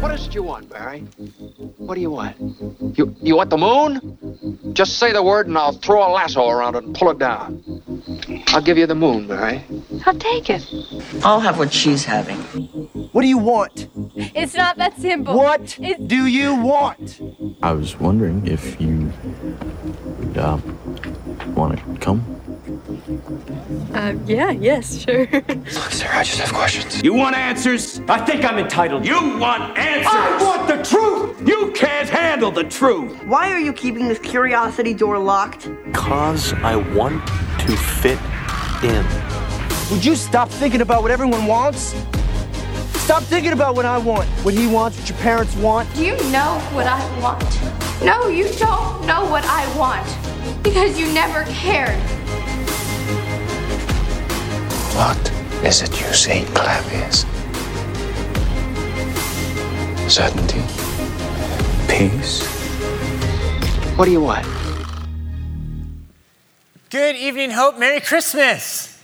What is it you want, Barry? What do you want? You you want the moon? Just say the word and I'll throw a lasso around it and pull it down. I'll give you the moon, Barry. I'll take it. I'll have what she's having. What do you want? It's not that simple. What It's do you want? I was wondering if you would, uh, want to come. Uh, yeah, yes, sure. Look, sir, I just have questions. You want answers? I think I'm entitled. You want answers? I want the truth! You can't handle the truth. Why are you keeping this curiosity door locked? Cause I want to fit in. Would you stop thinking about what everyone wants? Stop thinking about what I want, what he wants, what your parents want. Do you know what I want? No, you don't know what I want. Because you never cared. What is it you say Clavius? Certainty. Peace. What do you want? Good evening, Hope. Merry Christmas.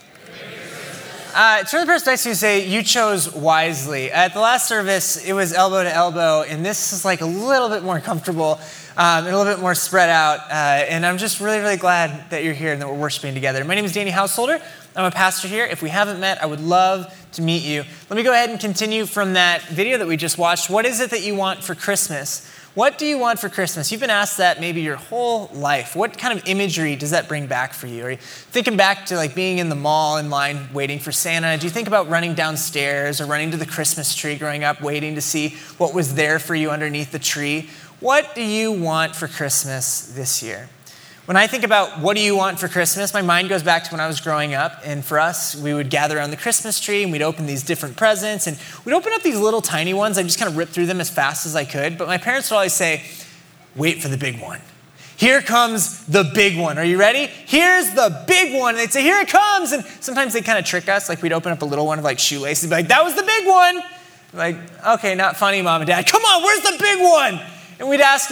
Uh, to the person to you say, You chose wisely. At the last service, it was elbow to elbow, and this is like a little bit more comfortable um, and a little bit more spread out. Uh, and I'm just really, really glad that you're here and that we're worshiping together. My name is Danny Householder. I'm a pastor here. If we haven't met, I would love to meet you. Let me go ahead and continue from that video that we just watched. What is it that you want for Christmas? What do you want for Christmas? You've been asked that maybe your whole life. What kind of imagery does that bring back for you? Are you thinking back to like being in the mall in line waiting for Santa? Do you think about running downstairs or running to the Christmas tree growing up, waiting to see what was there for you underneath the tree? What do you want for Christmas this year? When I think about what do you want for Christmas, my mind goes back to when I was growing up. And for us, we would gather around the Christmas tree and we'd open these different presents. And we'd open up these little tiny ones. I just kind of ripped through them as fast as I could. But my parents would always say, wait for the big one. Here comes the big one. Are you ready? Here's the big one. And they'd say, here it comes. And sometimes they'd kind of trick us. Like we'd open up a little one of like shoelaces and be like, that was the big one. Like, okay, not funny, mom and dad. Come on, where's the big one? And we'd ask,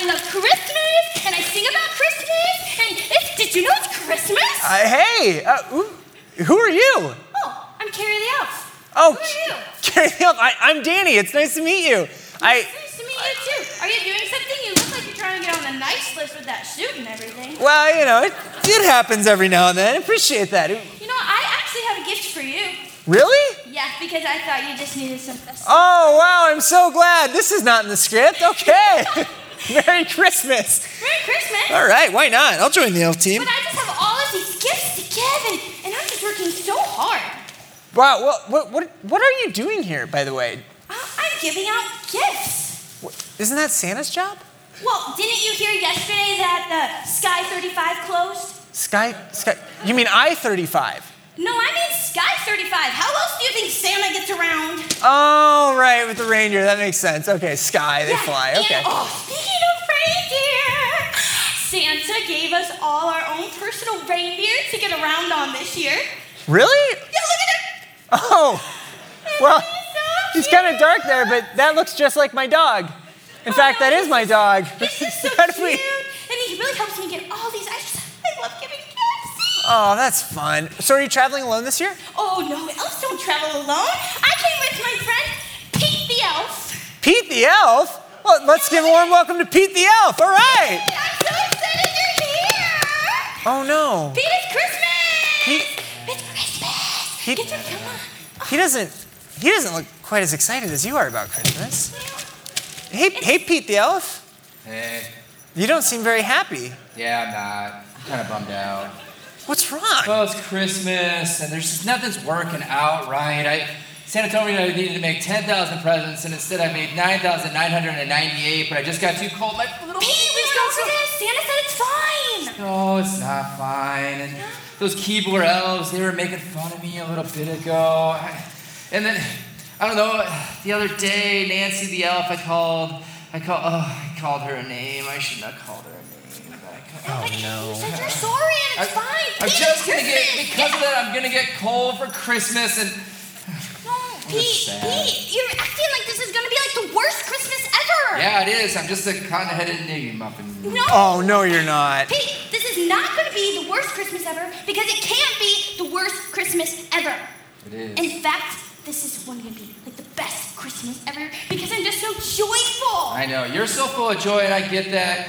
I love Christmas, and I sing about Christmas, and it's, did you know it's Christmas? uh, hey, uh, who, who are you? oh, I'm Carrie the Elf. Oh, Who are you? Carrie the Elf. I, I'm Danny. It's nice to meet you. I, It's Nice to meet you too. Are you doing something? You look like you're trying to get on the nice list with that suit and everything. well, you know, it, it happens every now and then. Appreciate that. You know, I actually have a gift for you. Really? Yeah, because I thought you just needed some. Oh, wow. I'm so glad. This is not in the script. Okay. Merry Christmas. Merry Christmas. All right, why not? I'll join the elf team. But I just have all of these gifts to give, and, and I'm just working so hard. Wow, well, what, what, what are you doing here, by the way? I- I'm giving out gifts. What, isn't that Santa's job? Well, didn't you hear yesterday that the Sky 35 closed? Sky, Sky, you mean I 35? No, I mean Sky 35. How else do you think Santa gets around? Oh, right, with the reindeer. That makes sense. Okay, Sky, they fly. and- oh, speaking of reindeer, Santa gave us all our own personal reindeer to get around on this year. Really? Yeah, look at him. Oh, well, He's he's kind of dark there, but that looks just like my dog. In fact, that oh, is my dog. This is so cute. we- And he really helps me get all these. I just, I love giving. Oh, that's fun. So, are you traveling alone this year? Oh no, elves don't travel alone. I came with my friend Pete the elf. Pete the Elf? Well, let's give a warm welcome to Pete the Elf. All right. Hey, I'm so excited you're here. Oh, no. Pete, it's Christmas. Pete, It's Christmas. He- Get your come on. He doesn't. He doesn't look quite as excited as you are about Christmas. Hey, hey, Pete the Elf. Hey, You don't seem very happy. yeah, I'm not. I'm kind of bummed out. What's wrong? Well, it's Christmas, and there's just nothing's working out right. I Santa told me I needed to make 10,000 presents, and instead I made 9,998. But I just got too cold. My little Pete, we go for this. Santa said it's fine. No, it's not fine. And those keyboard elves, they were making fun of me a little bit ago. And then, I don't know, the other day, Nancy the elf, I called, I called, oh, I called her a name. I shouldn't have called her. But I called- Oh no. You said you're sorry and it's fine. I'm Pete, just gonna get, Christmas. because of that, I'm gonna get cold for Christmas and. No, Pete, sad. Pete, you're acting like this is gonna be like the worst Christmas ever. Yeah, it is. I'm just a cotton-headed ninny muggins. No. Oh, no, you're not. Pete, this is not going to be the worst Christmas ever because it can't be the worst Christmas ever. It is. In fact, this is one going to be like the best Christmas ever because I'm just so joyful. I know you're so full of joy, and I get that.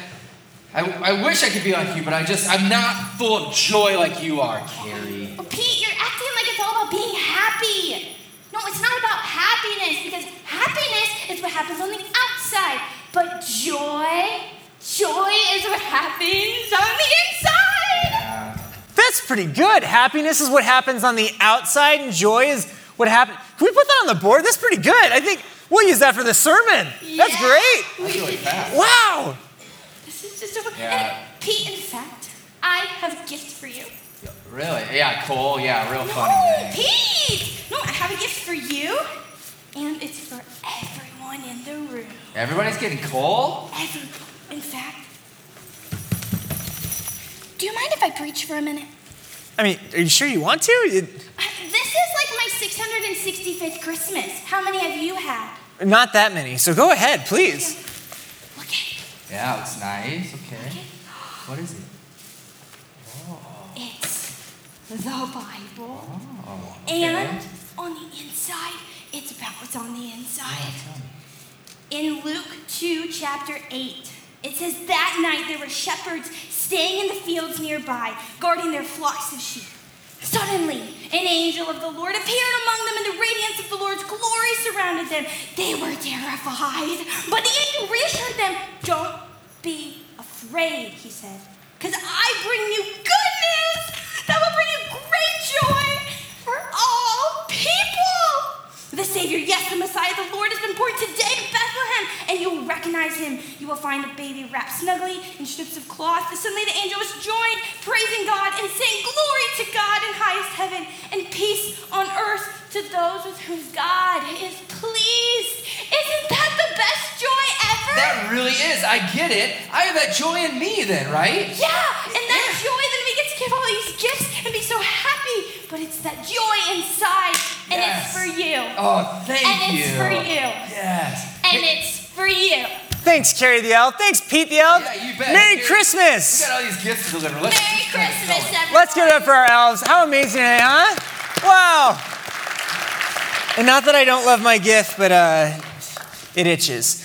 I, I wish I could be like you, but I just I'm not full of joy like you are, Carrie. Well, Pete, you're acting like it's all about being happy. No, it's not about happiness because happiness is what happens on the outside, but joy, joy is what happens on the inside. That's pretty good. Happiness is what happens on the outside, and joy is what happens. Can we put that on the board? That's pretty good. I think we'll use that for the sermon. That's great. That's really fast. Wow. This is just so fun. Yeah. And Pete, in fact, I have a gift for you. Really? Yeah, coal. Yeah, real No, funny. man. Pete! No, I have a gift for you, and it's for everyone in the room. Everybody's getting coal. Everyone. In fact, do you mind if I preach for a minute? I mean, are you sure you want to? It- Uh, This is like my 665th Christmas. How many have you had? not that many. So go ahead, please. Yeah, looks nice. Okay. What is it? Oh. It's the Bible. Oh. And on the inside, it's about what's on the inside. In Luke 2, chapter 8, it says, That night there were shepherds staying in the fields nearby, guarding their flocks of sheep. Suddenly, an angel of the Lord appeared among them, and the radiance of the Lord's glory surrounded them. They were terrified. But the angel reassured them, Don't be afraid, he said, because I bring you good news that will bring you great joy for all people. The Savior, yes, the Messiah, the Lord, has been born today in Bethlehem, and you will recognize him. You will find a baby wrapped snugly in strips of cloth. Suddenly, the angel was joined, praising God and saying, Glory to God in highest heaven, and peace on earth to those with whom God is pleased. Isn't that the best joy ever? That really is. I get it. I have that joy in me then, right? Yeah, and that joy, that we get to give all these gifts and be so happy. But it's that joy inside, and Yes. it's for you. Oh, thank and you. it's for you. Yes. And it's for you. Thanks, Carrie the Elf. Thanks, Pete the Elf. Yeah, you bet. Merry Here- Christmas. We got all these gifts to deliver. Let's Merry. Christmas, everyone. Let's give it up for our elves. How amazing are they, huh? Wow. And not that I don't love my gift, but uh, it itches.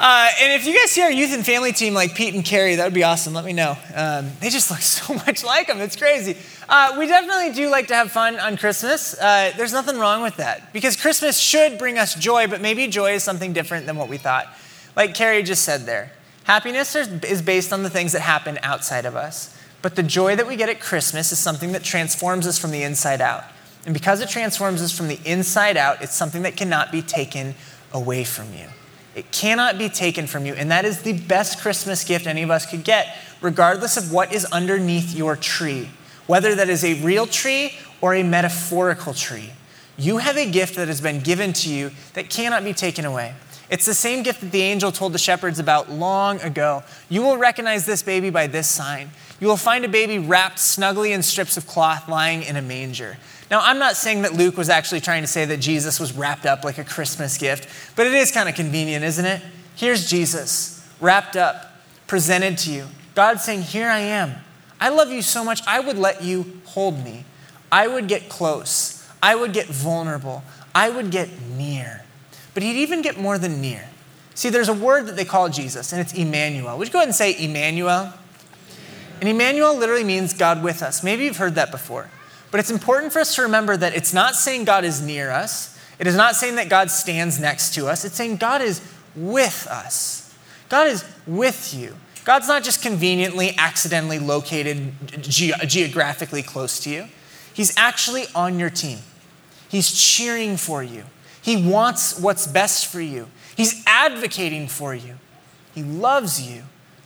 Uh, and if you guys see our youth and family team like Pete and Carrie, that would be awesome. Let me know. Um, they just look so much like them. It's crazy. Uh, we definitely do like to have fun on Christmas. Uh, there's nothing wrong with that because Christmas should bring us joy, but maybe joy is something different than what we thought. Like Carrie just said there, happiness is is based on the things that happen outside of us. But the joy that we get at Christmas is something that transforms us from the inside out. And because it transforms us from the inside out, it's something that cannot be taken away from you. It cannot be taken from you. And that is the best Christmas gift any of us could get, regardless of what is underneath your tree, whether that is a real tree or a metaphorical tree. You have a gift that has been given to you that cannot be taken away. It's the same gift that the angel told the shepherds about long ago. You will recognize this baby by this sign. You will find a baby wrapped snugly in strips of cloth lying in a manger. Now, I'm not saying that Luke was actually trying to say that Jesus was wrapped up like a Christmas gift, but it is kind of convenient, isn't it? Here's Jesus, wrapped up, presented to you. God saying, Here I am. I love you so much, I would let you hold me. I would get close. I would get vulnerable. I would get near. But he'd even get more than near. See, there's a word that they call Jesus, and it's Emmanuel. Would you go ahead and say Emmanuel? And Emmanuel literally means God with us. Maybe you've heard that before. But it's important for us to remember that it's not saying God is near us. It is not saying that God stands next to us. It's saying God is with us. God is with you. God's not just conveniently, accidentally located ge- geographically close to you. He's actually on your team. He's cheering for you. He wants what's best for you. He's advocating for you. He loves you.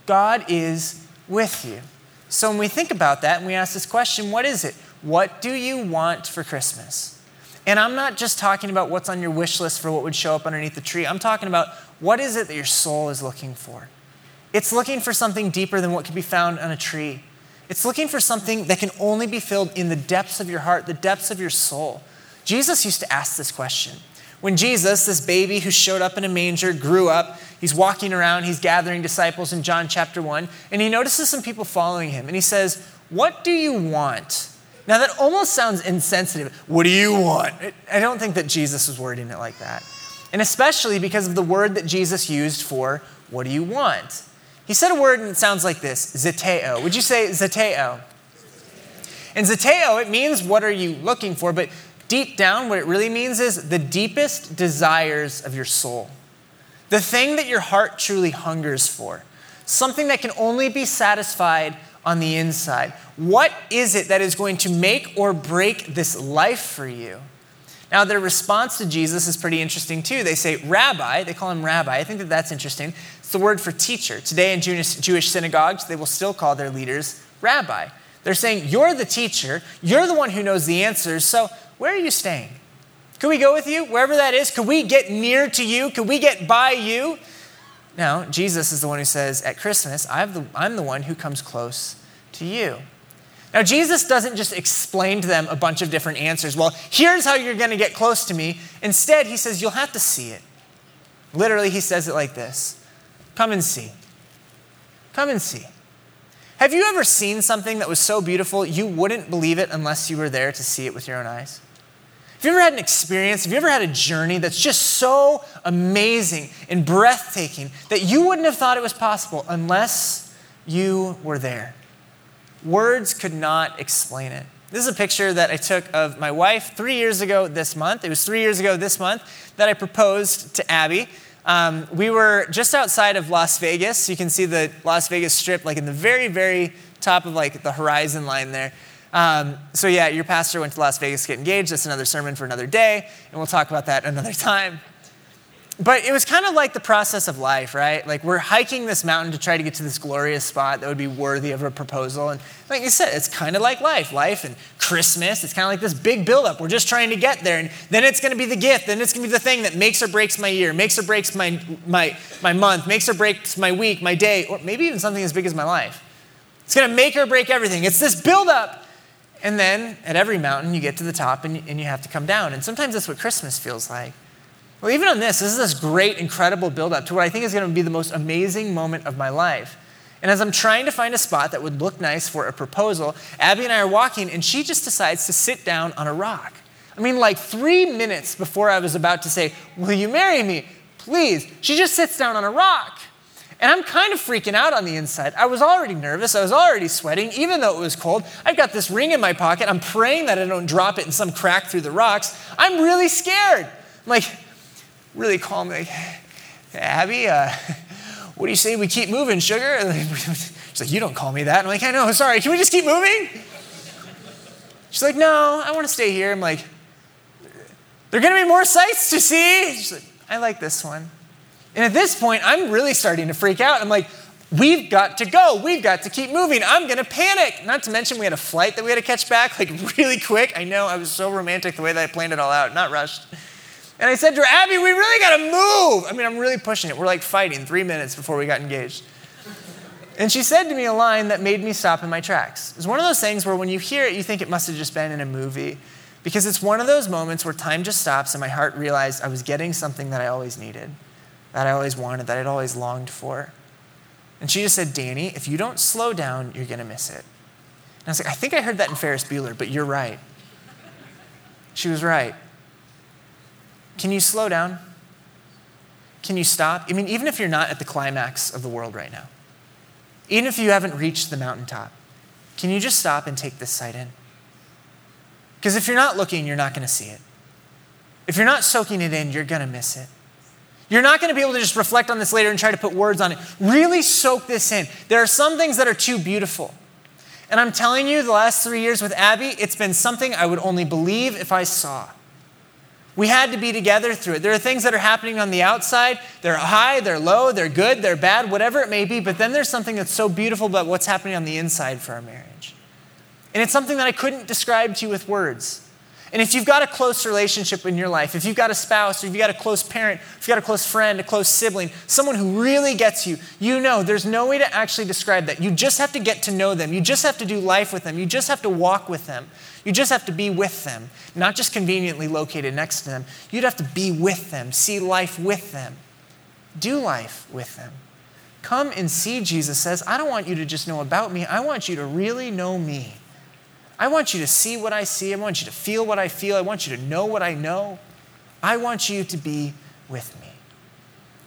God is with you. So when we think about that and we ask this question, what is it? What do you want for Christmas? And I'm not just talking about what's on your wish list for what would show up underneath the tree. I'm talking about what is it that your soul is looking for? It's looking for something deeper than what can be found on a tree. It's looking for something that can only be filled in the depths of your heart, the depths of your soul. Jesus used to ask this question when Jesus, this baby who showed up in a manger, grew up. He's walking around, he's gathering disciples in John chapter 1, and he notices some people following him. And he says, What do you want? Now, that almost sounds insensitive. What do you want? I don't think that Jesus was wording it like that. And especially because of the word that Jesus used for what do you want? He said a word and it sounds like this zeteo. Would you say zeteo? And zeteo, it means what are you looking for, but deep down, what it really means is the deepest desires of your soul. The thing that your heart truly hungers for. Something that can only be satisfied on the inside. What is it that is going to make or break this life for you? Now, their response to Jesus is pretty interesting too. They say, Rabbi, they call him Rabbi. I think that that's interesting. It's the word for teacher. Today in Jewish synagogues, they will still call their leaders Rabbi. They're saying, You're the teacher, you're the one who knows the answers, so where are you staying? Could we go with you, wherever that is? Could we get near to you? Could we get by you? Now, Jesus is the one who says, At Christmas, the, I'm the one who comes close to you. Now, Jesus doesn't just explain to them a bunch of different answers. Well, here's how you're going to get close to me. Instead, he says, You'll have to see it. Literally, he says it like this Come and see. Come and see. Have you ever seen something that was so beautiful you wouldn't believe it unless you were there to see it with your own eyes? Have you ever had an experience, have you ever had a journey that's just so amazing and breathtaking that you wouldn't have thought it was possible unless you were there? Words could not explain it. This is a picture that I took of my wife three years ago this month. It was three years ago this month that I proposed to Abby. Um, we were just outside of Las Vegas. You can see the Las Vegas Strip, like in the very, very top of like the horizon line there. Um, so yeah, your pastor went to Las Vegas to get engaged. That's another sermon for another day, and we'll talk about that another time but it was kind of like the process of life, right? Like we're hiking this mountain to try to get to this glorious spot that would be worthy of a proposal. And like you said, it's kind of like life. Life and Christmas, it's kind of like this big buildup. We're just trying to get there. And then it's going to be the gift. Then it's going to be the thing that makes or breaks my year, makes or breaks my, my, my month, makes or breaks my week, my day, or maybe even something as big as my life. It's going to make or break everything. It's this buildup. And then at every mountain, you get to the top and, and you have to come down. And sometimes that's what Christmas feels like. Well, even on this, this is this great, incredible buildup to what I think is going to be the most amazing moment of my life. And as I'm trying to find a spot that would look nice for a proposal, Abby and I are walking, and she just decides to sit down on a rock. I mean, like three minutes before I was about to say, Will you marry me? Please. She just sits down on a rock. And I'm kind of freaking out on the inside. I was already nervous. I was already sweating, even though it was cold. I've got this ring in my pocket. I'm praying that I don't drop it in some crack through the rocks. I'm really scared. I'm like, really calm, like, Abby, uh, what do you say we keep moving, sugar? She's like, you don't call me that. I'm like, I know, sorry, can we just keep moving? She's like, no, I want to stay here. I'm like, there are going to be more sights to see. She's like, I like this one. And at this point, I'm really starting to freak out. I'm like, we've got to go. We've got to keep moving. I'm going to panic. Not to mention, we had a flight that we had to catch back, like really quick. I know I was so romantic the way that I planned it all out, not rushed. And I said to her, Abby, we really got to move. I mean, I'm really pushing it. We're like fighting three minutes before we got engaged. And she said to me a line that made me stop in my tracks. It was one of those things where when you hear it, you think it must have just been in a movie. Because it's one of those moments where time just stops and my heart realized I was getting something that I always needed, that I always wanted, that I'd always longed for. And she just said, Danny, if you don't slow down, you're going to miss it. And I was like, I think I heard that in Ferris Bueller, but you're right. She was right. Can you slow down? Can you stop? I mean, even if you're not at the climax of the world right now, even if you haven't reached the mountaintop, can you just stop and take this sight in? Because if you're not looking, you're not going to see it. If you're not soaking it in, you're going to miss it. You're not going to be able to just reflect on this later and try to put words on it. Really soak this in. There are some things that are too beautiful. And I'm telling you, the last three years with Abby, it's been something I would only believe if I saw. We had to be together through it. There are things that are happening on the outside. They're high, they're low, they're good, they're bad, whatever it may be. But then there's something that's so beautiful about what's happening on the inside for our marriage. And it's something that I couldn't describe to you with words. And if you've got a close relationship in your life, if you've got a spouse, or if you've got a close parent, if you've got a close friend, a close sibling, someone who really gets you, you know there's no way to actually describe that. You just have to get to know them. You just have to do life with them. You just have to walk with them. You just have to be with them, not just conveniently located next to them. You'd have to be with them, see life with them, do life with them. Come and see, Jesus says, I don't want you to just know about me, I want you to really know me. I want you to see what I see. I want you to feel what I feel. I want you to know what I know. I want you to be with me.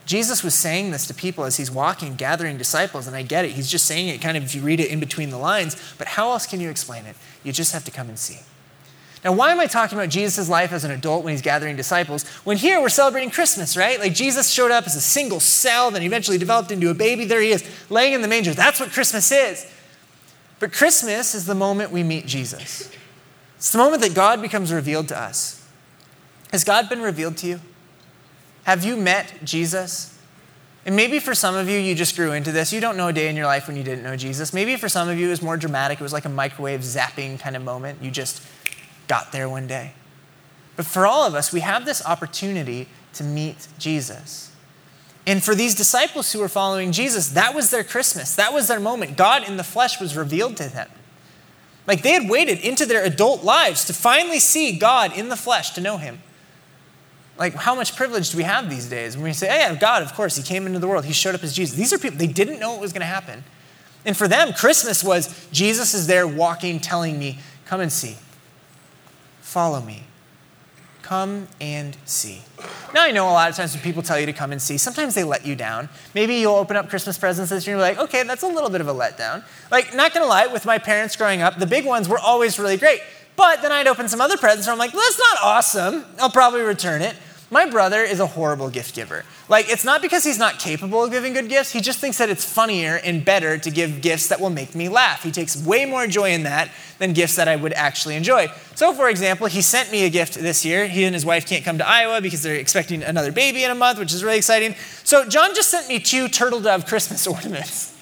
Jesus was saying this to people as he's walking, gathering disciples, and I get it. He's just saying it kind of if you read it in between the lines, but how else can you explain it? You just have to come and see. Now, why am I talking about Jesus' life as an adult when he's gathering disciples? When here we're celebrating Christmas, right? Like Jesus showed up as a single cell, then eventually developed into a baby. There he is, laying in the manger. That's what Christmas is. But Christmas is the moment we meet Jesus. It's the moment that God becomes revealed to us. Has God been revealed to you? Have you met Jesus? And maybe for some of you, you just grew into this. You don't know a day in your life when you didn't know Jesus. Maybe for some of you, it was more dramatic. It was like a microwave zapping kind of moment. You just got there one day. But for all of us, we have this opportunity to meet Jesus. And for these disciples who were following Jesus, that was their Christmas. That was their moment. God in the flesh was revealed to them. Like they had waited into their adult lives to finally see God in the flesh, to know Him. Like, how much privilege do we have these days when we say, oh, yeah, God, of course, He came into the world, He showed up as Jesus. These are people, they didn't know what was going to happen. And for them, Christmas was Jesus is there walking, telling me, come and see, follow me. Come and see. Now, I know a lot of times when people tell you to come and see, sometimes they let you down. Maybe you'll open up Christmas presents this year and you're like, okay, that's a little bit of a letdown. Like, not gonna lie, with my parents growing up, the big ones were always really great. But then I'd open some other presents where I'm like, well, that's not awesome. I'll probably return it. My brother is a horrible gift giver. Like, it's not because he's not capable of giving good gifts, he just thinks that it's funnier and better to give gifts that will make me laugh. He takes way more joy in that than gifts that I would actually enjoy. So, for example, he sent me a gift this year. He and his wife can't come to Iowa because they're expecting another baby in a month, which is really exciting. So, John just sent me two turtle dove Christmas ornaments.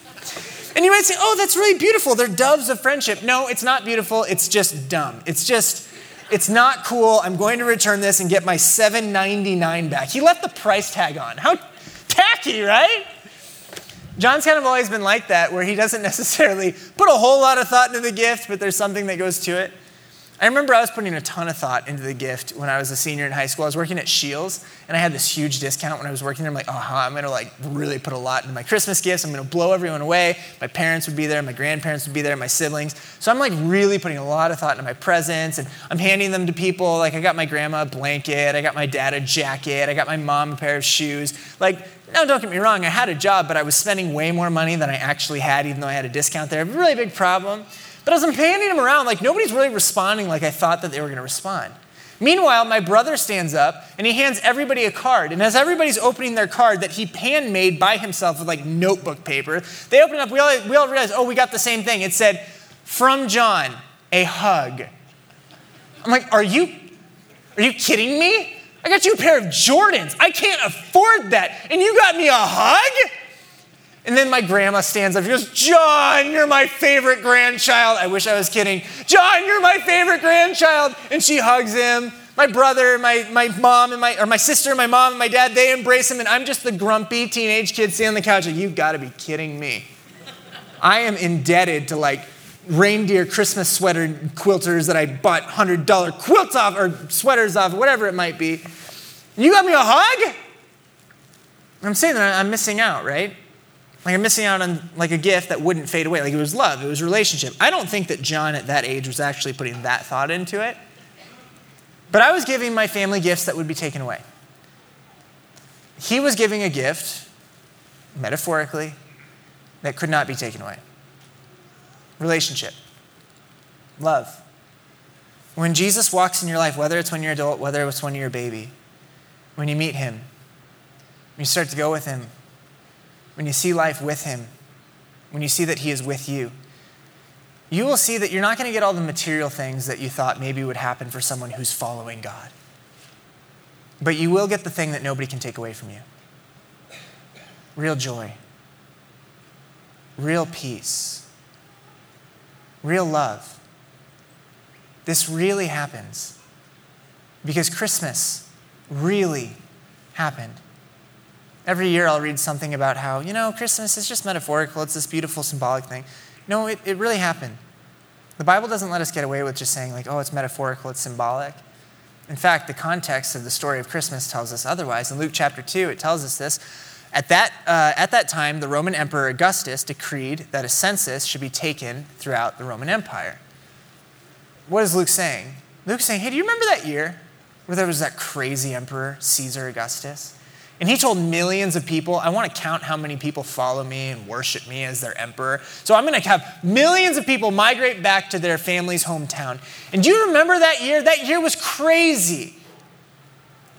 And you might say, oh, that's really beautiful. They're doves of friendship. No, it's not beautiful. It's just dumb. It's just it's not cool. I'm going to return this and get my $7.99 back. He left the price tag on. How tacky, right? John's kind of always been like that, where he doesn't necessarily put a whole lot of thought into the gift, but there's something that goes to it. I remember I was putting a ton of thought into the gift when I was a senior in high school. I was working at Scheels, and I had this huge discount when I was working there. I'm like, oh, I'm gonna like really put a lot into my Christmas gifts. I'm gonna blow everyone away. My parents would be there, my grandparents would be there, my siblings. So I'm like really putting a lot of thought into my presents, and I'm handing them to people. Like I got my grandma a blanket, I got my dad a jacket, I got my mom a pair of shoes. Like, no, don't get me wrong, I had a job, but I was spending way more money than I actually had, even though I had a discount there. A really big problem. But as I'm handing them around, like nobody's really responding like I thought that they were going to respond. Meanwhile, my brother stands up and he hands everybody a card. And as everybody's opening their card that he pan made by himself with like notebook paper, they open it up. We all, we all realize, oh, we got the same thing. It said, from John, a hug. I'm like, are you, are you kidding me? I got you a pair of Jordans. I can't afford that. And you got me a hug? And then my grandma stands up. She goes, John, you're my favorite grandchild. I wish I was kidding. John, you're my favorite grandchild. And she hugs him. My brother, my, my mom, and my, or my sister, my mom, and my dad, they embrace him. And I'm just the grumpy teenage kid sitting on the couch. Like, you've got to be kidding me. I am indebted to like reindeer Christmas sweater quilters that I bought $100 quilts off or sweaters off, whatever it might be. You got me a hug? I'm saying that I'm missing out, right? Like I'm missing out on like a gift that wouldn't fade away. Like it was love, it was relationship. I don't think that John at that age was actually putting that thought into it. But I was giving my family gifts that would be taken away. He was giving a gift, metaphorically, that could not be taken away. Relationship. Love. When Jesus walks in your life, whether it's when you're an adult, whether it's when you're a baby, when you meet him, you start to go with him, when you see life with Him, when you see that He is with you, you will see that you're not going to get all the material things that you thought maybe would happen for someone who's following God. But you will get the thing that nobody can take away from you real joy, real peace, real love. This really happens. because Christmas really happened. Every year I'll read something about how, you know, Christmas is just metaphorical, it's this beautiful symbolic thing. No, it, it really happened. The Bible doesn't let us get away with just saying, like, oh, it's metaphorical, it's symbolic. In fact, the context of the story of Christmas tells us otherwise. In Luke chapter 2, it tells us this. At that, uh, at that time, the Roman Emperor Augustus decreed that a census should be taken throughout the Roman Empire. What is Luke saying? Luke's saying, hey, do you remember that year where there was that crazy emperor, Caesar Augustus? And he told millions of people, I want to count how many people follow me and worship me as their emperor. So I'm going to have millions of people migrate back to their family's hometown. And do you remember that year? That year was crazy.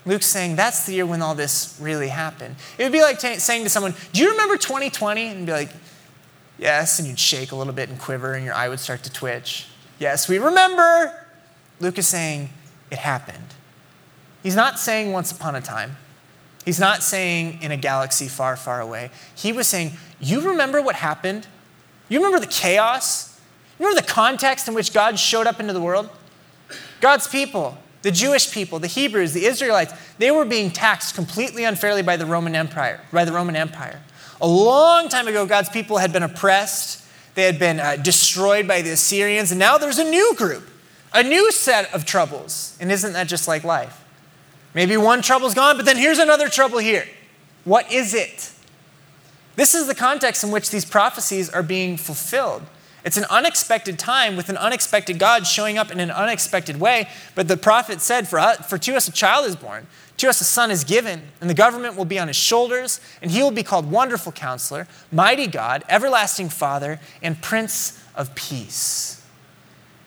Luke's saying that's the year when all this really happened. It would be like t- saying to someone, Do you remember 2020? And be like, Yes. And you'd shake a little bit and quiver, and your eye would start to twitch. Yes, we remember. Luke is saying, It happened. He's not saying once upon a time. He's not saying in a galaxy far, far away. He was saying, You remember what happened? You remember the chaos? You remember the context in which God showed up into the world? God's people, the Jewish people, the Hebrews, the Israelites, they were being taxed completely unfairly by the Roman Empire, by the Roman Empire. A long time ago, God's people had been oppressed. They had been uh, destroyed by the Assyrians, and now there's a new group, a new set of troubles. And isn't that just like life? Maybe one trouble's gone, but then here's another trouble here. What is it? This is the context in which these prophecies are being fulfilled. It's an unexpected time with an unexpected God showing up in an unexpected way. But the prophet said, For, us, for to us a child is born, to us a son is given, and the government will be on his shoulders, and he will be called Wonderful Counselor, Mighty God, Everlasting Father, and Prince of Peace.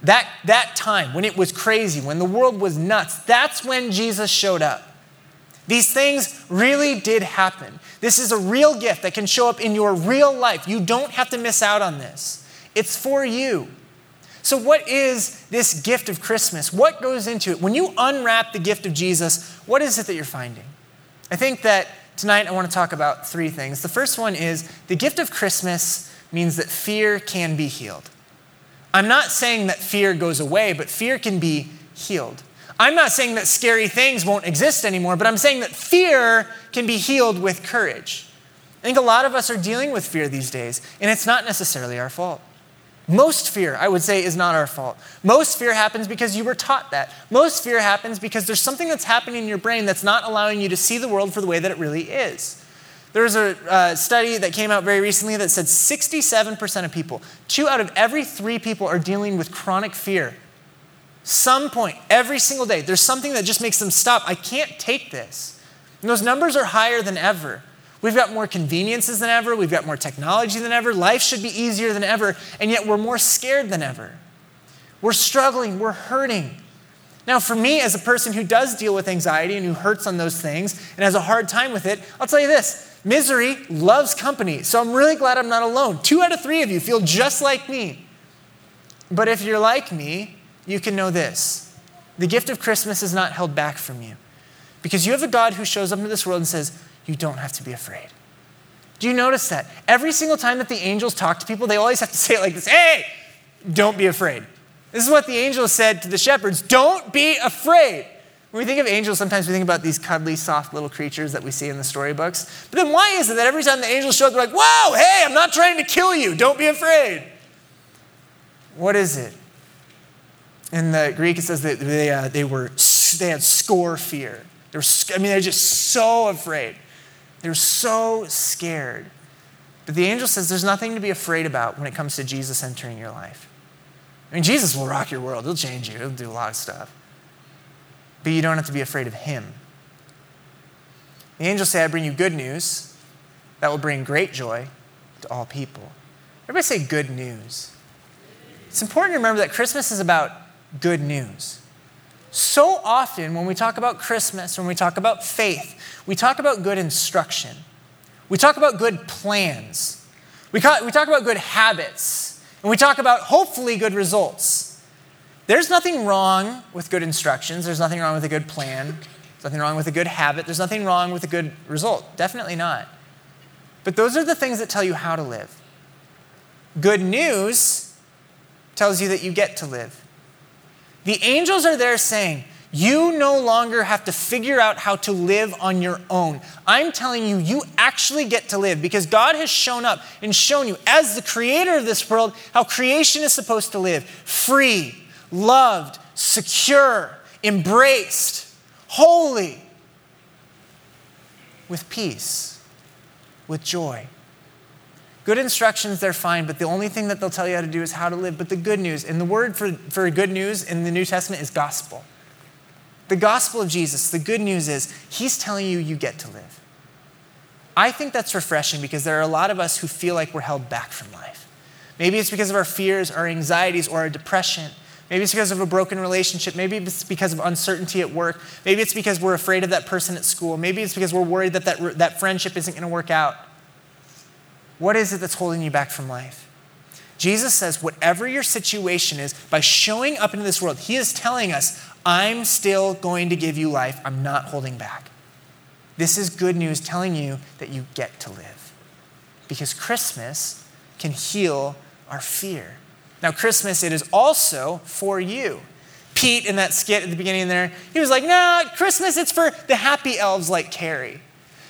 That, that time when it was crazy, when the world was nuts, that's when Jesus showed up. These things really did happen. This is a real gift that can show up in your real life. You don't have to miss out on this, it's for you. So, what is this gift of Christmas? What goes into it? When you unwrap the gift of Jesus, what is it that you're finding? I think that tonight I want to talk about three things. The first one is the gift of Christmas means that fear can be healed. I'm not saying that fear goes away, but fear can be healed. I'm not saying that scary things won't exist anymore, but I'm saying that fear can be healed with courage. I think a lot of us are dealing with fear these days, and it's not necessarily our fault. Most fear, I would say, is not our fault. Most fear happens because you were taught that. Most fear happens because there's something that's happening in your brain that's not allowing you to see the world for the way that it really is. There was a uh, study that came out very recently that said 67% of people, two out of every three people, are dealing with chronic fear. Some point, every single day, there's something that just makes them stop. I can't take this. And those numbers are higher than ever. We've got more conveniences than ever. We've got more technology than ever. Life should be easier than ever. And yet we're more scared than ever. We're struggling. We're hurting. Now, for me, as a person who does deal with anxiety and who hurts on those things and has a hard time with it, I'll tell you this Misery loves company, so I'm really glad I'm not alone. Two out of three of you feel just like me. But if you're like me, you can know this the gift of Christmas is not held back from you because you have a God who shows up into this world and says, You don't have to be afraid. Do you notice that? Every single time that the angels talk to people, they always have to say it like this Hey, don't be afraid. This is what the angels said to the shepherds Don't be afraid. When we think of angels, sometimes we think about these cuddly, soft little creatures that we see in the storybooks. But then why is it that every time the angels show up, they're like, whoa, hey, I'm not trying to kill you. Don't be afraid. What is it? In the Greek, it says that they, uh, they, were, they had score fear. They were, I mean, they're just so afraid. They're so scared. But the angel says there's nothing to be afraid about when it comes to Jesus entering your life. I mean, Jesus will rock your world. He'll change you. He'll do a lot of stuff but you don't have to be afraid of him. The angels say, I bring you good news that will bring great joy to all people. Everybody say good news. It's important to remember that Christmas is about good news. So often, when we talk about Christmas, when we talk about faith, we talk about good instruction. We talk about good plans. We, we talk about good habits. And we talk about hopefully good results. There's nothing wrong with good instructions. There's nothing wrong with a good plan. There's nothing wrong with a good habit. There's nothing wrong with a good result. Definitely not. But those are the things that tell you how to live. Good news tells you that you get to live. The angels are there saying, You no longer have to figure out how to live on your own. I'm telling you, you actually get to live because God has shown up and shown you, as the creator of this world, how creation is supposed to live free, loved, secure, embraced, holy, with peace, with joy. Good instructions, they're fine, but the only thing that they'll tell you how to do is how to live. But the good news, and the word for, for good news in the New Testament is gospel. The gospel of Jesus, the good news is he's telling you you get to live. I think that's refreshing because there are a lot of us who feel like we're held back from life. Maybe it's because of our fears, our anxieties, or our depression. Maybe it's because of a broken relationship. Maybe it's because of uncertainty at work. Maybe it's because we're afraid of that person at school. Maybe it's because we're worried that that, that friendship isn't going to work out. What is it that's holding you back from life? Jesus says, whatever your situation is, by showing up into this world, He is telling us, I'm still going to give you life. I'm not holding back. This is good news telling you that you get to live. Because Christmas can heal our fear. Now, Christmas, it is also for you. Pete, in that skit at the beginning there, he was like, nah, Christmas, it's for the happy elves like Carrie.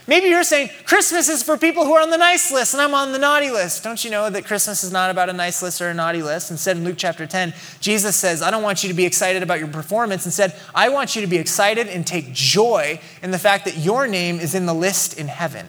Maybe you're saying Christmas is for people who are on the nice list and I'm on the naughty list. Don't you know that Christmas is not about a nice list or a naughty list? Instead, in Luke chapter 10, Jesus says, I don't want you to be excited about your performance. Instead, I want you to be excited and take joy in the fact that your name is in the list in heaven.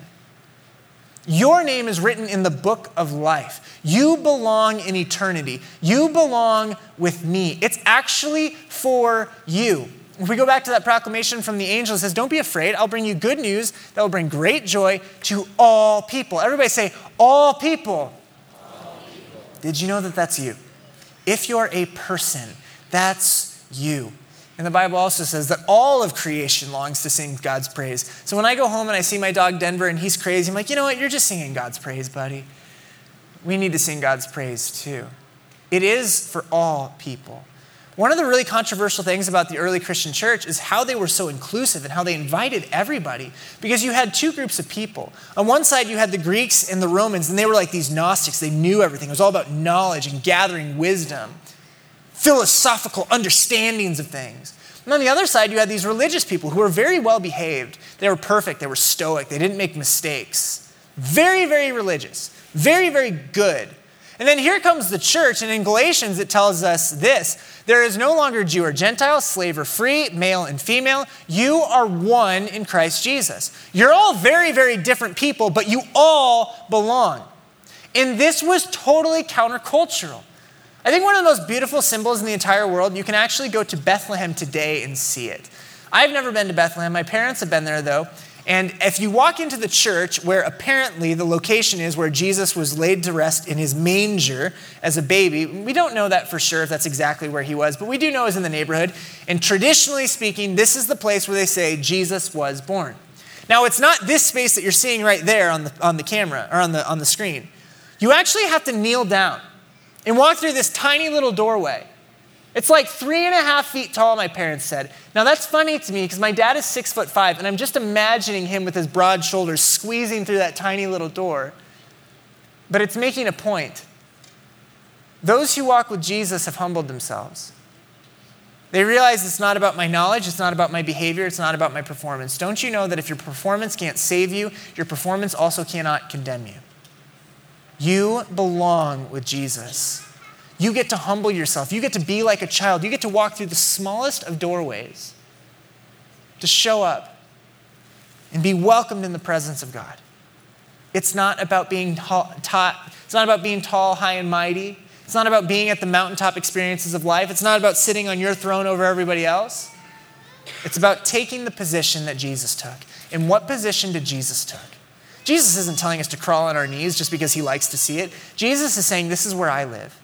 Your name is written in the book of life. You belong in eternity. You belong with me. It's actually for you. If we go back to that proclamation from the angel, it says, Don't be afraid. I'll bring you good news that will bring great joy to all people. Everybody say, All people. All people. Did you know that that's you? If you're a person, that's you. And the Bible also says that all of creation longs to sing God's praise. So when I go home and I see my dog Denver and he's crazy, I'm like, you know what? You're just singing God's praise, buddy. We need to sing God's praise too. It is for all people. One of the really controversial things about the early Christian church is how they were so inclusive and how they invited everybody. Because you had two groups of people. On one side, you had the Greeks and the Romans, and they were like these Gnostics. They knew everything. It was all about knowledge and gathering wisdom philosophical understandings of things. And on the other side, you had these religious people who were very well behaved. They were perfect, they were stoic, they didn't make mistakes. Very, very religious, very, very good. And then here comes the church, and in Galatians it tells us this there is no longer Jew or Gentile, slave or free, male and female. You are one in Christ Jesus. You're all very, very different people, but you all belong. And this was totally countercultural. I think one of the most beautiful symbols in the entire world, you can actually go to Bethlehem today and see it. I've never been to Bethlehem. My parents have been there, though. And if you walk into the church, where apparently the location is where Jesus was laid to rest in his manger as a baby, we don't know that for sure if that's exactly where he was, but we do know it's in the neighborhood. And traditionally speaking, this is the place where they say Jesus was born. Now, it's not this space that you're seeing right there on the, on the camera or on the, on the screen. You actually have to kneel down and walk through this tiny little doorway. It's like three and a half feet tall, my parents said. Now that's funny to me because my dad is six foot five, and I'm just imagining him with his broad shoulders squeezing through that tiny little door. But it's making a point. Those who walk with Jesus have humbled themselves. They realize it's not about my knowledge, it's not about my behavior, it's not about my performance. Don't you know that if your performance can't save you, your performance also cannot condemn you? You belong with Jesus. You get to humble yourself. You get to be like a child. You get to walk through the smallest of doorways to show up and be welcomed in the presence of God. It's not about being tall, it's not about being tall, high, and mighty. It's not about being at the mountaintop experiences of life. It's not about sitting on your throne over everybody else. It's about taking the position that Jesus took. And what position did Jesus take? Jesus isn't telling us to crawl on our knees just because he likes to see it. Jesus is saying, This is where I live.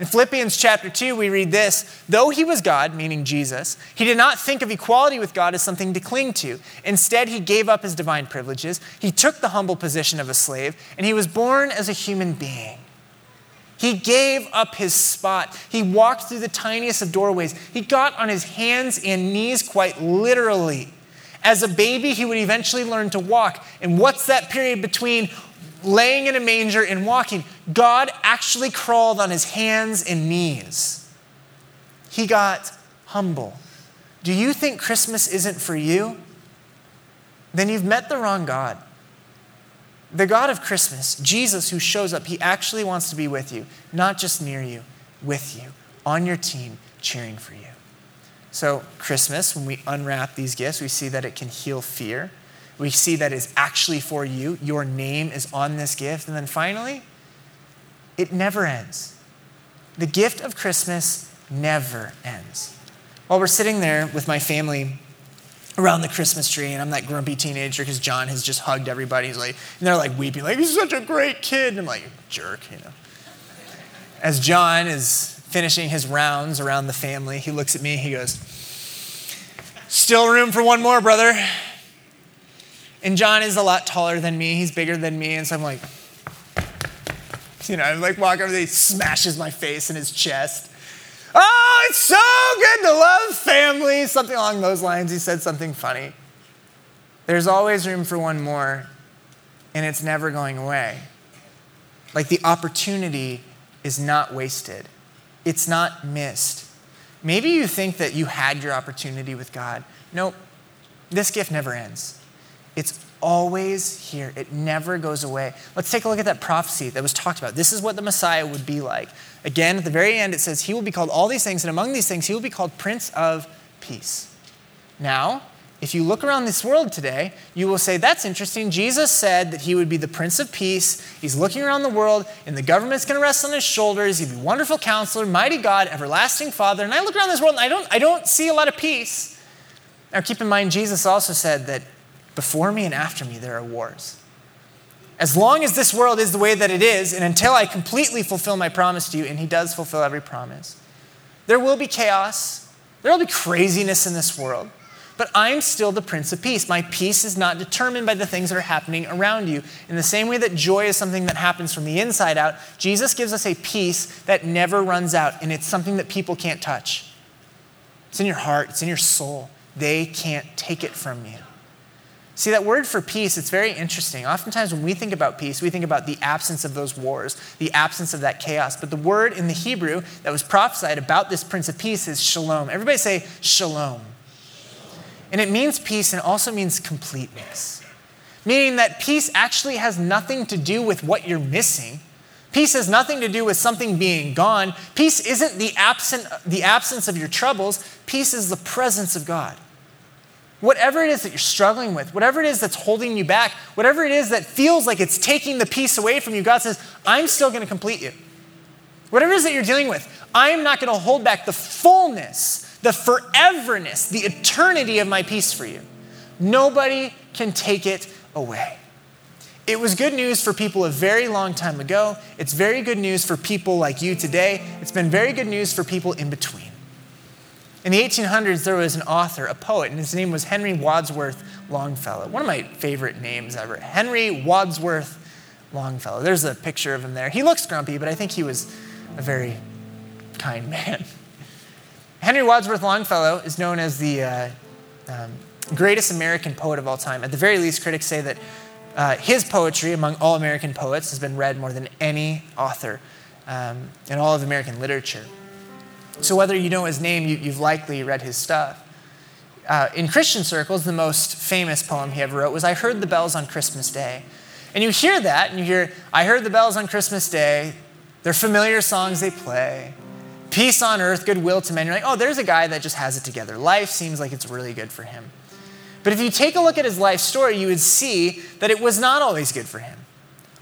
In Philippians chapter 2, we read this Though he was God, meaning Jesus, he did not think of equality with God as something to cling to. Instead, he gave up his divine privileges. He took the humble position of a slave, and he was born as a human being. He gave up his spot. He walked through the tiniest of doorways. He got on his hands and knees quite literally. As a baby, he would eventually learn to walk. And what's that period between laying in a manger and walking, God actually crawled on his hands and knees. He got humble. Do you think Christmas isn't for you? Then you've met the wrong God. The God of Christmas, Jesus, who shows up, he actually wants to be with you, not just near you, with you, on your team, cheering for you. So, Christmas, when we unwrap these gifts, we see that it can heal fear. We see that it's actually for you. Your name is on this gift. And then finally, it never ends. The gift of Christmas never ends. While we're sitting there with my family around the Christmas tree, and I'm that grumpy teenager because John has just hugged everybody. He's like, and they're like weeping, like, he's such a great kid. And I'm like, jerk, you know. As John is finishing his rounds around the family, he looks at me, he goes, Still room for one more, brother. And John is a lot taller than me, he's bigger than me, and so I'm like, you know, I'm like walk over he smashes my face in his chest. Oh, it's so good to love family. Something along those lines. He said something funny. There's always room for one more, and it's never going away. Like the opportunity is not wasted, it's not missed. Maybe you think that you had your opportunity with God. Nope, this gift never ends. It's always here. It never goes away. Let's take a look at that prophecy that was talked about. This is what the Messiah would be like. Again, at the very end, it says, He will be called all these things, and among these things, He will be called Prince of Peace. Now, if you look around this world today, you will say, That's interesting. Jesus said that He would be the Prince of Peace. He's looking around the world, and the government's going to rest on His shoulders. He'd be wonderful counselor, mighty God, everlasting Father. And I look around this world, and I don't, I don't see a lot of peace. Now, keep in mind, Jesus also said that before me and after me, there are wars. As long as this world is the way that it is, and until I completely fulfill my promise to you, and He does fulfill every promise, there will be chaos. There will be craziness in this world. But I'm still the Prince of Peace. My peace is not determined by the things that are happening around you. In the same way that joy is something that happens from the inside out, Jesus gives us a peace that never runs out, and it's something that people can't touch. It's in your heart, it's in your soul. They can't take it from you. See, that word for peace, it's very interesting. Oftentimes, when we think about peace, we think about the absence of those wars, the absence of that chaos. But the word in the Hebrew that was prophesied about this Prince of Peace is shalom. Everybody say shalom. And it means peace and also means completeness, meaning that peace actually has nothing to do with what you're missing. Peace has nothing to do with something being gone. Peace isn't the, absent, the absence of your troubles, peace is the presence of God. Whatever it is that you're struggling with, whatever it is that's holding you back, whatever it is that feels like it's taking the peace away from you, God says, I'm still going to complete you. Whatever it is that you're dealing with, I am not going to hold back the fullness, the foreverness, the eternity of my peace for you. Nobody can take it away. It was good news for people a very long time ago. It's very good news for people like you today. It's been very good news for people in between. In the 1800s, there was an author, a poet, and his name was Henry Wadsworth Longfellow. One of my favorite names ever. Henry Wadsworth Longfellow. There's a picture of him there. He looks grumpy, but I think he was a very kind man. Henry Wadsworth Longfellow is known as the uh, um, greatest American poet of all time. At the very least, critics say that uh, his poetry, among all American poets, has been read more than any author um, in all of American literature. So, whether you know his name, you, have likely read his stuff. Uh, in Christian circles, the most famous poem he ever wrote was I Heard the Bells on Christmas Day. And you hear that, and you hear, I heard the bells on Christmas Day. They're familiar songs they play. Peace on earth, goodwill to men. You're like, oh, there's a guy that just has it together. Life seems like it's really good for him. But if you take a look at his life story, you would see that it was not always good for him.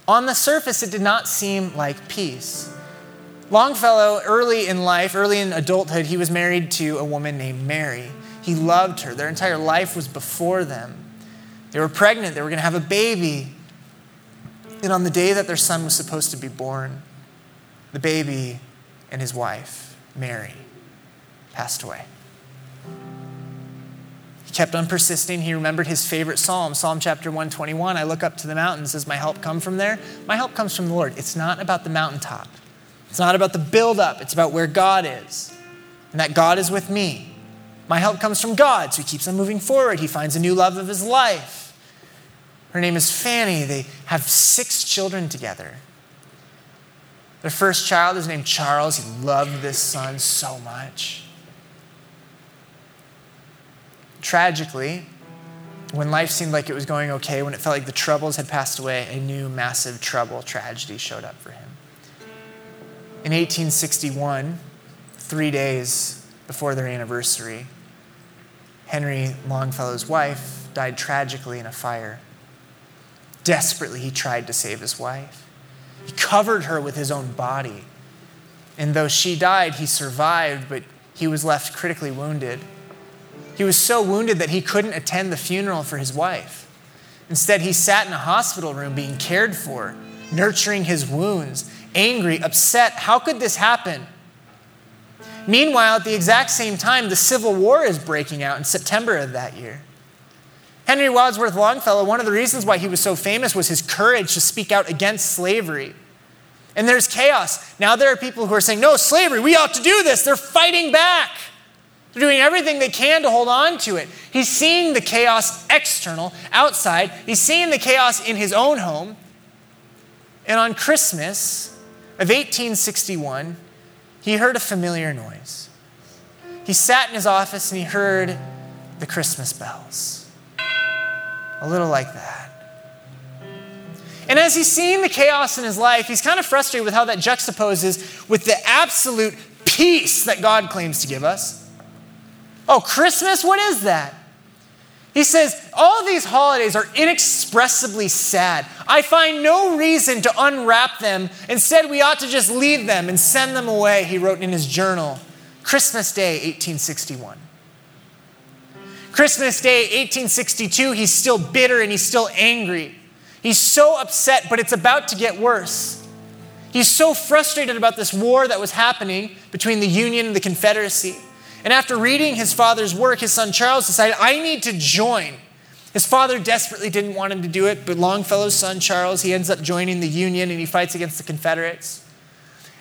On the surface, it did not seem like peace. Longfellow, early in life, early in adulthood, he was married to a woman named Mary. He loved her. Their entire life was before them. They were pregnant, they were going to have a baby. And on the day that their son was supposed to be born, the baby and his wife, Mary, passed away. He kept on persisting. He remembered his favorite psalm, Psalm chapter 121. I look up to the mountains. Does my help come from there? My help comes from the Lord. It's not about the mountaintop. It's not about the buildup, it's about where God is, and that God is with me. My help comes from God, so he keeps on moving forward. He finds a new love of his life. Her name is Fanny. They have six children together. Their first child is named Charles. He loved this son so much. Tragically, when life seemed like it was going okay, when it felt like the troubles had passed away, a new massive trouble, tragedy showed up for him. In 1861, three days before their anniversary, Henry Longfellow's wife died tragically in a fire. Desperately, he tried to save his wife. He covered her with his own body. And though she died, he survived, but he was left critically wounded. He was so wounded that he couldn't attend the funeral for his wife. Instead, he sat in a hospital room being cared for, nurturing his wounds, angry, upset. How could this happen? Meanwhile, at the exact same time, the Civil War is breaking out in September of that year. Henry Wadsworth Longfellow, one of the reasons why he was so famous was his courage to speak out against slavery. And there's chaos. Now there are people who are saying, no, slavery, we ought to do this. They're fighting back. They're doing everything they can to hold on to it. He's seeing the chaos external, outside. He's seeing the chaos in his own home. And on Christmas of 1861, he heard a familiar noise. He sat in his office and he heard the Christmas bells. A little like that. And as he's seeing the chaos in his life, he's kind of frustrated with how that juxtaposes with the absolute peace that God claims to give us. Oh, Christmas? What is that? He says, All these holidays are inexpressibly sad. I find no reason to unwrap them. Instead, we ought to just leave them and send them away, he wrote in his journal. Christmas Day, 1861. Christmas Day, 1862, he's still bitter and he's still angry. He's so upset, but it's about to get worse. He's so frustrated about this war that was happening between the Union and the Confederacy. And after reading his father's work, his son Charles decided, I need to join. His father desperately didn't want him to do it, but Longfellow's son Charles, he ends up joining the Union and he fights against the Confederates.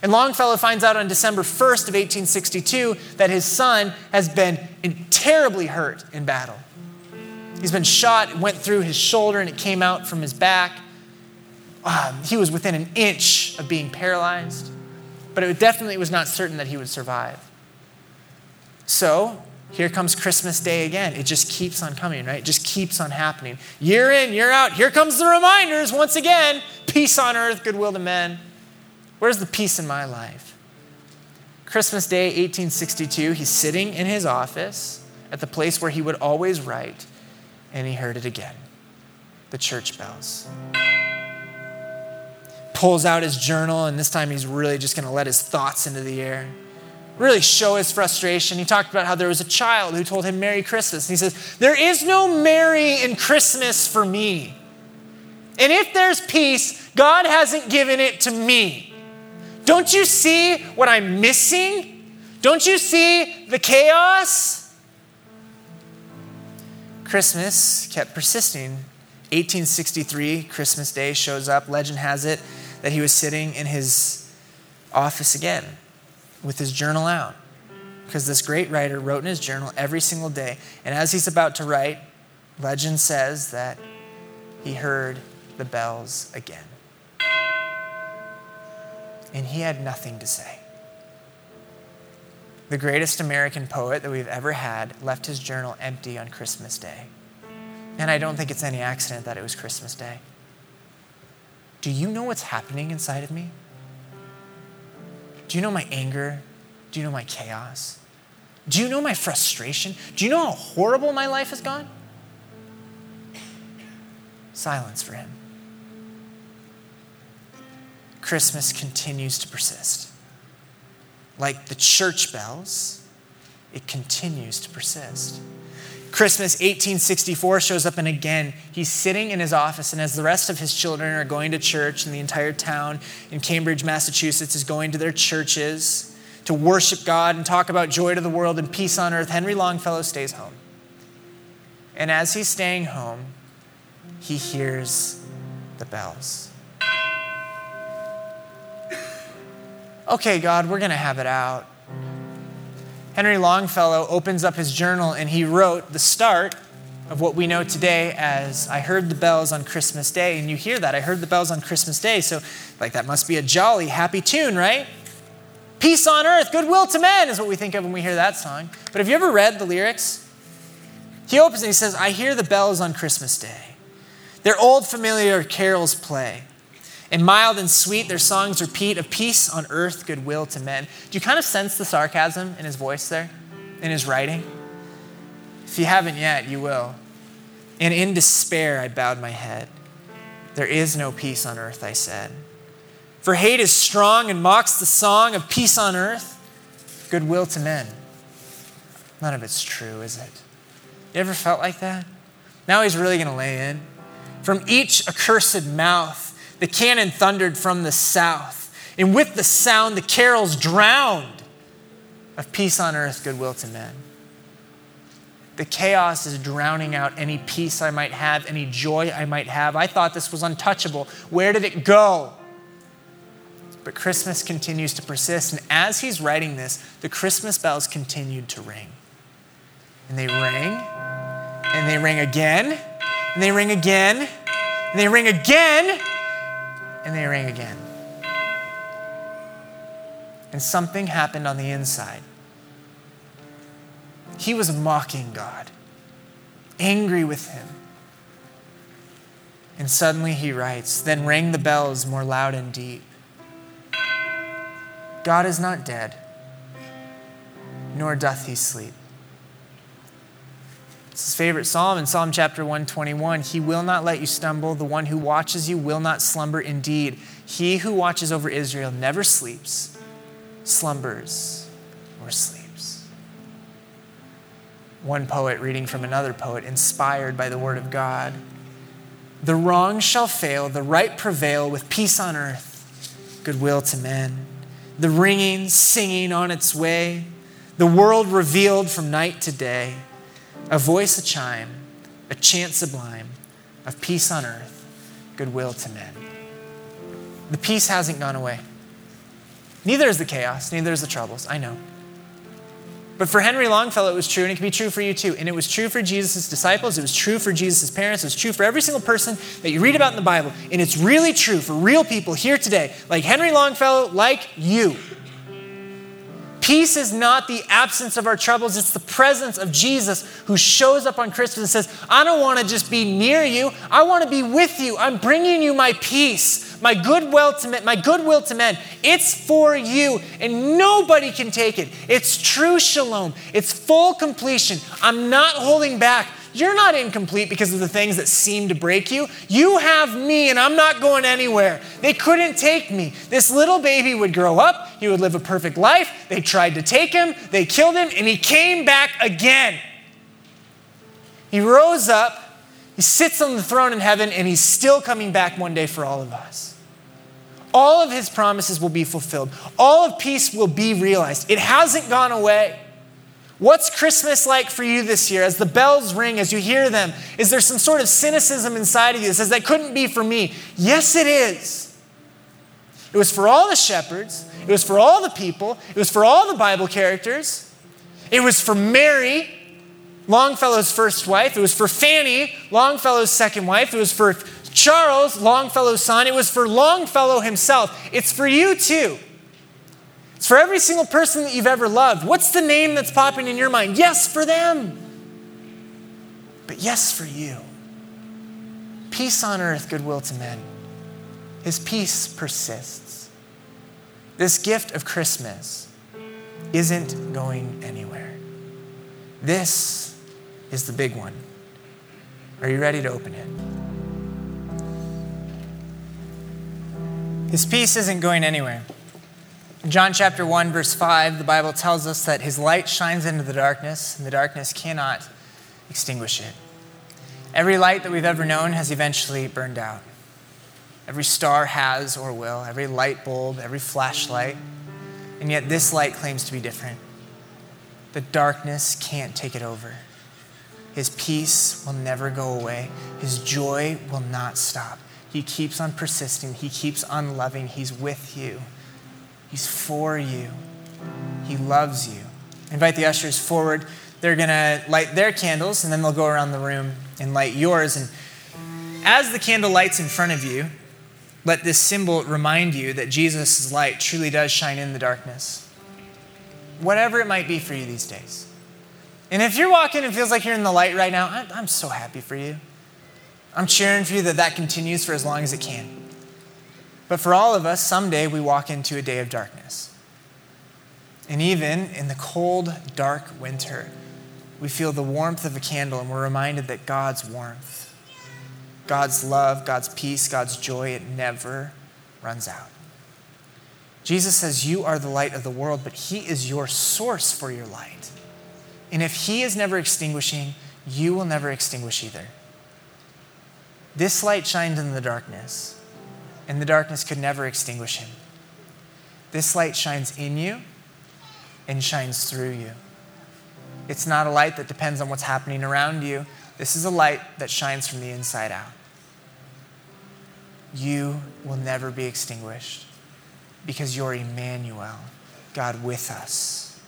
And Longfellow finds out on December 1st of 1862 that his son has been terribly hurt in battle. He's been shot, it went through his shoulder, and it came out from his back. Um, he was within an inch of being paralyzed, but it definitely was not certain that he would survive. So here comes Christmas Day again. It just keeps on coming, right? It just keeps on happening. Year in, year out. Here comes the reminders once again peace on earth, goodwill to men. Where's the peace in my life? Christmas Day, 1862, he's sitting in his office at the place where he would always write and he heard it again the church bells. Pulls out his journal, and this time he's really just going to let his thoughts into the air. Really show his frustration. He talked about how there was a child who told him Merry Christmas. And he says, There is no Merry in Christmas for me. And if there's peace, God hasn't given it to me. Don't you see what I'm missing? Don't you see the chaos? Christmas kept persisting. 1863, Christmas Day shows up. Legend has it that he was sitting in his office again with his journal out. Because this great writer wrote in his journal every single day. And as he's about to write, legend says that he heard the bells again. And he had nothing to say. The greatest American poet that we've ever had left his journal empty on Christmas Day. And I don't think it's any accident that it was Christmas Day. Do you know what's happening inside of me? Do you know my anger? Do you know my chaos? Do you know my frustration? Do you know how horrible my life has gone? Silence for him. Christmas continues to persist like the church bells, it continues to persist. Christmas 1864 shows up, and again, he's sitting in his office, and as the rest of his children are going to church, and the entire town in Cambridge, Massachusetts is going to their churches to worship God and talk about joy to the world and peace on earth, Henry Longfellow stays home. And as he's staying home, he hears the bells. Okay, God, we're going to have it out. Henry Longfellow opens up his journal and he wrote the start of what we know today as I heard the bells on Christmas Day. And you hear that, I heard the bells on Christmas Day. So, like, that must be a jolly, happy tune, right? Peace on earth, goodwill to men is what we think of when we hear that song. But have you ever read the lyrics? He opens and he says, I hear the bells on Christmas Day. Their old familiar carols play. And mild and sweet, their songs repeat of peace on earth, goodwill to men. Do you kind of sense the sarcasm in his voice there, in his writing? If you haven't yet, you will. And in despair, I bowed my head. There is no peace on earth, I said. For hate is strong and mocks the song of peace on earth, goodwill to men. None of it's true, is it? You ever felt like that? Now he's really going to lay in. From each accursed mouth, the cannon thundered from the south, and with the sound, the carols drowned of peace on earth, goodwill to men. The chaos is drowning out any peace I might have, any joy I might have. I thought this was untouchable. Where did it go? But Christmas continues to persist, and as he's writing this, the Christmas bells continued to ring. And they ring, and they ring again, and they ring again, and they ring again, and they rang again. And something happened on the inside. He was mocking God, angry with him. And suddenly he writes, Then rang the bells more loud and deep. God is not dead, nor doth he sleep. It's his favorite psalm in Psalm chapter 121. He will not let you stumble. The one who watches you will not slumber. Indeed, he who watches over Israel never sleeps, slumbers, or sleeps. One poet reading from another poet, inspired by the word of God. The wrong shall fail, the right prevail with peace on earth, goodwill to men. The ringing, singing on its way, the world revealed from night to day a voice a chime, a chant sublime of peace on earth, goodwill to men. The peace hasn't gone away. Neither is the chaos, neither is the troubles, I know. But for Henry Longfellow, it was true, and it can be true for you too. And it was true for Jesus' disciples, it was true for Jesus' parents, it was true for every single person that you read about in the Bible. And it's really true for real people here today, like Henry Longfellow, like you. Peace is not the absence of our troubles, it's the presence of Jesus who shows up on Christmas and says, I don't want to just be near you, I want to be with you. I'm bringing you my peace, my goodwill to men, my goodwill to men. It's for you, and nobody can take it. It's true shalom, it's full completion. I'm not holding back. You're not incomplete because of the things that seem to break you. You have me, and I'm not going anywhere. They couldn't take me. This little baby would grow up, he would live a perfect life. They tried to take him, they killed him, and he came back again. He rose up, he sits on the throne in heaven, and he's still coming back one day for all of us. All of his promises will be fulfilled. All of peace will be realized. It hasn't gone away. What's Christmas like for you this year? As the bells ring, as you hear them, is there some sort of cynicism inside of you that says, that couldn't be for me? Yes, it is. It was for all the shepherds, it was for all the people, it was for all the Bible characters, it was for Mary, Longfellow's first wife, it was for Fanny, Longfellow's second wife, it was for Charles, Longfellow's son, it was for Longfellow himself. It's for you too. It's for every single person that you've ever loved. What's the name that's popping in your mind? Yes, for them. But yes, for you. Peace on earth, goodwill to men. His peace persists. This gift of Christmas isn't going anywhere. This is the big one. Are you ready to open it? His peace isn't going anywhere. In John chapter 1, verse 5, the Bible tells us that his light shines into the darkness, and the darkness cannot extinguish it. Every light that we've ever known has eventually burned out. Every star has or will, every light bulb, every flashlight. And yet this light claims to be different. The darkness can't take it over. His peace will never go away. His joy will not stop. He keeps on persisting. He keeps on loving. He's with you. He's for you. He loves you. I invite the ushers forward. They're going to light their candles and then they'll go around the room and light yours. And as the candle lights in front of you, let this symbol remind you that Jesus' light truly does shine in the darkness. Whatever it might be for you these days. And if you're walking and feels like you're in the light right now, I'm so happy for you. I'm cheering for you that that continues for as long as it can. But for all of us, someday we walk into a day of darkness. And even in the cold, dark winter, we feel the warmth of a candle and we're reminded that God's warmth, God's love, God's peace, God's joy, it never runs out. Jesus says, You are the light of the world, but He is your source for your light. And if He is never extinguishing, you will never extinguish either. This light shines in the darkness, and the darkness could never extinguish Him. This light shines in you and shines through you. It's not a light that depends on what's happening around you. This is a light that shines from the inside out. You will never be extinguished because your Emmanuel, God with us,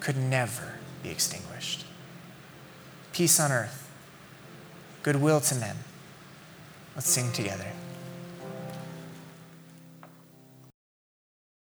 could never be extinguished. Peace on earth, goodwill to men. Let's sing together.